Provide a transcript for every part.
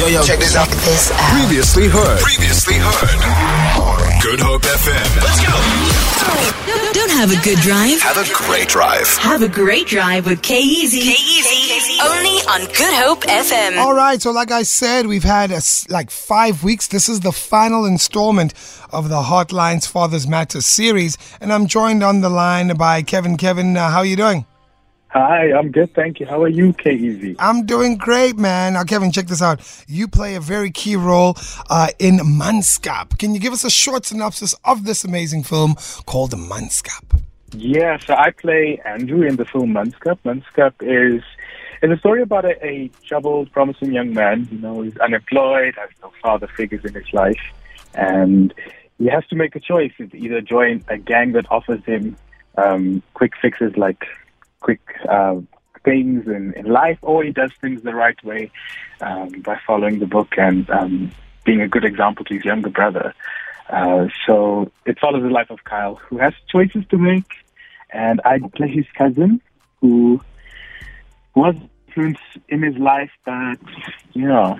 Yo, yo, check this out. This out. Previously heard. Previously heard. Good Hope FM. Let's go. Don't have a good drive. Have a great drive. Have a great drive with K-Easy. K-Easy. Only on Good Hope FM. All right, so like I said, we've had a s like five weeks. This is the final installment of the Heartlines Fathers Matter series, and I'm joined on the line by Kevin. Kevin, uh, how are you doing? Hi, I'm good, thank you. How are you, KEZ? I'm doing great, man. Now, Kevin, check this out. You play a very key role uh, in Manskap. Can you give us a short synopsis of this amazing film called Manskap? Yeah, so I play Andrew in the film Manskap. Manskap is is a story about a, a troubled, promising young man. You know, he's unemployed, has no father figures in his life, and he has to make a choice: It's either join a gang that offers him um, quick fixes like quick uh, things in, in life, or he does things the right way um, by following the book and um, being a good example to his younger brother. Uh, so it follows the life of Kyle, who has choices to make, and I play his cousin, who was influence in his life, but you know,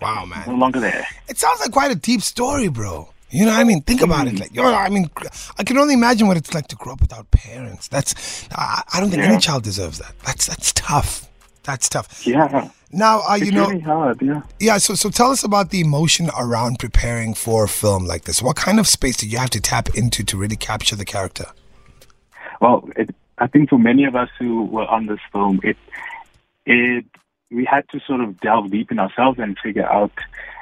Wow, no man. longer there. It sounds like quite a deep story, bro. You know what I mean? Think about it. Like, you I mean, I can only imagine what it's like to grow up without parents. That's, I, I don't think any child deserves that. That's that's tough. That's tough. Yeah, Now, uh, you it's know, really hard. Yeah. Yeah, so so tell us about the emotion around preparing for a film like this. What kind of space did you have to tap into to really capture the character? Well, it, I think for many of us who were on this film, it it we had to sort of delve deep in ourselves and figure out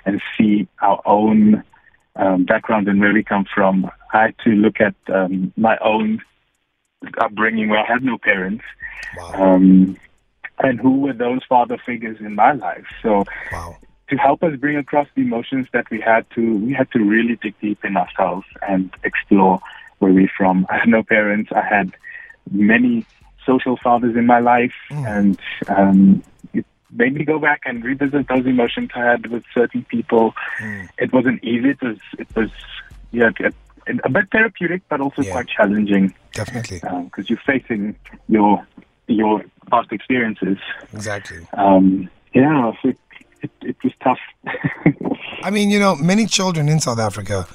and see our own um, background and where we come from. I had to look at um, my own upbringing where I had no parents, Wow. um, and who were those father figures in my life. So Wow. to help us bring across the emotions that we had to, we had to really dig deep in ourselves and explore where we're from. I had no parents. I had many social fathers in my life, and um, it made me go back and revisit those emotions I had with certain people. It wasn't easy. It was, it was, yeah, a, a bit therapeutic, but also Yeah. quite challenging Definitely. because you're facing your your past experiences. Exactly. Um, yeah, so it, it, it was tough. I mean, you know, many children in South Africa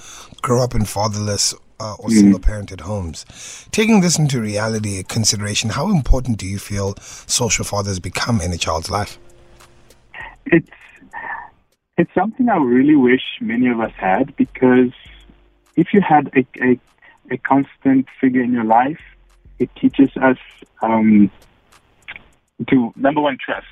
grow up in fatherless uh, or single parented homes. Taking this into reality consideration, how important do you feel social fathers become in a child's life? It's it's something I really wish many of us had because if you had a, a, a constant figure in your life, it teaches us um, to number one trust.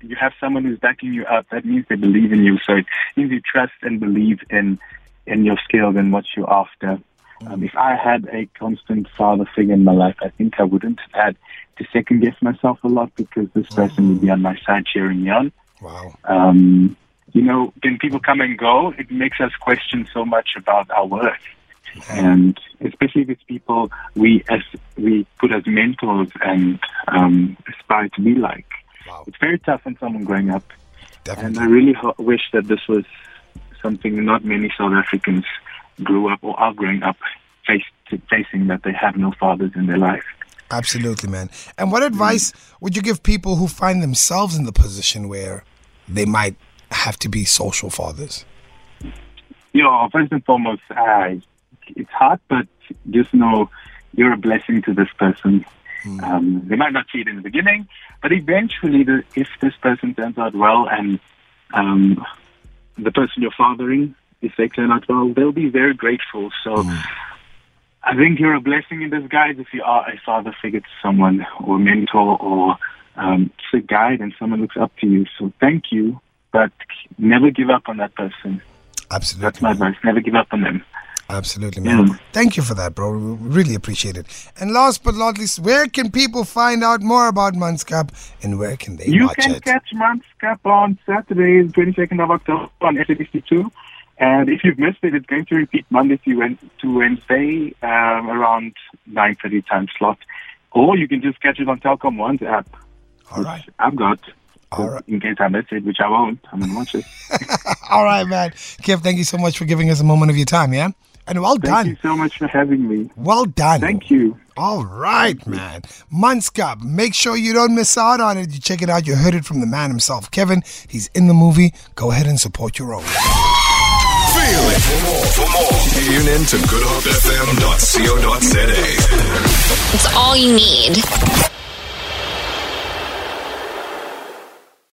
You have someone who's backing you up. That means they believe in you. So it means you trust and believe in in your skills and what you're after. Um, if I had a constant father figure in my life, I think I wouldn't have had to second guess myself a lot because this person would be on my side cheering me on Wow. um, you know, when people come and go, it makes us question so much about our worth. And especially with people we as we put as mentors and um, aspire to be like. Wow. It's very tough on someone growing up, Definitely. and. I really ho- wish that this was something not many South Africans grew up or are growing up faced, facing that they have no fathers in their life. Absolutely, man. And what advice would you give people who find themselves in the position where they might have to be social fathers? you know, first and foremost, uh, it's hard, but just know you're a blessing to this person. Um, they might not see it in the beginning, but eventually, the, if this person turns out well and um, the person you're fathering, if they turn out well, they'll be very grateful. So I think you're a blessing in disguise if you are a father figure to someone or mentor or um, just a guide and someone looks up to you. So thank you, but never give up on that person. Absolutely. That's my advice. Never give up on them. Absolutely, man. Yeah. Thank you for that, bro. We Really appreciate it. And last but not least, where can people find out more about Manskap and where can they You watch can it? You can catch Manskap on Saturday, the 22nd of October on SABC2. And if you've missed it, it's going to repeat Monday to Wednesday um, around 9.30 time slot. Or you can just catch it on Telkom One's app, All right. I've got. All right. In case I miss it, which I won't. I'm going to watch it. All right, man. Kev, thank you so much for giving us a moment of your time, yeah? And well Thank done. Thank you so much for having me. Well done. Thank you. All right, man. Months, Manskap, make sure you don't miss out on it. You check it out. You heard it from the man himself, Kevin. He's in the movie. Go ahead and support your own. Feel it. For more, for more, tune in to goodhopefm.co.za. It's all you need.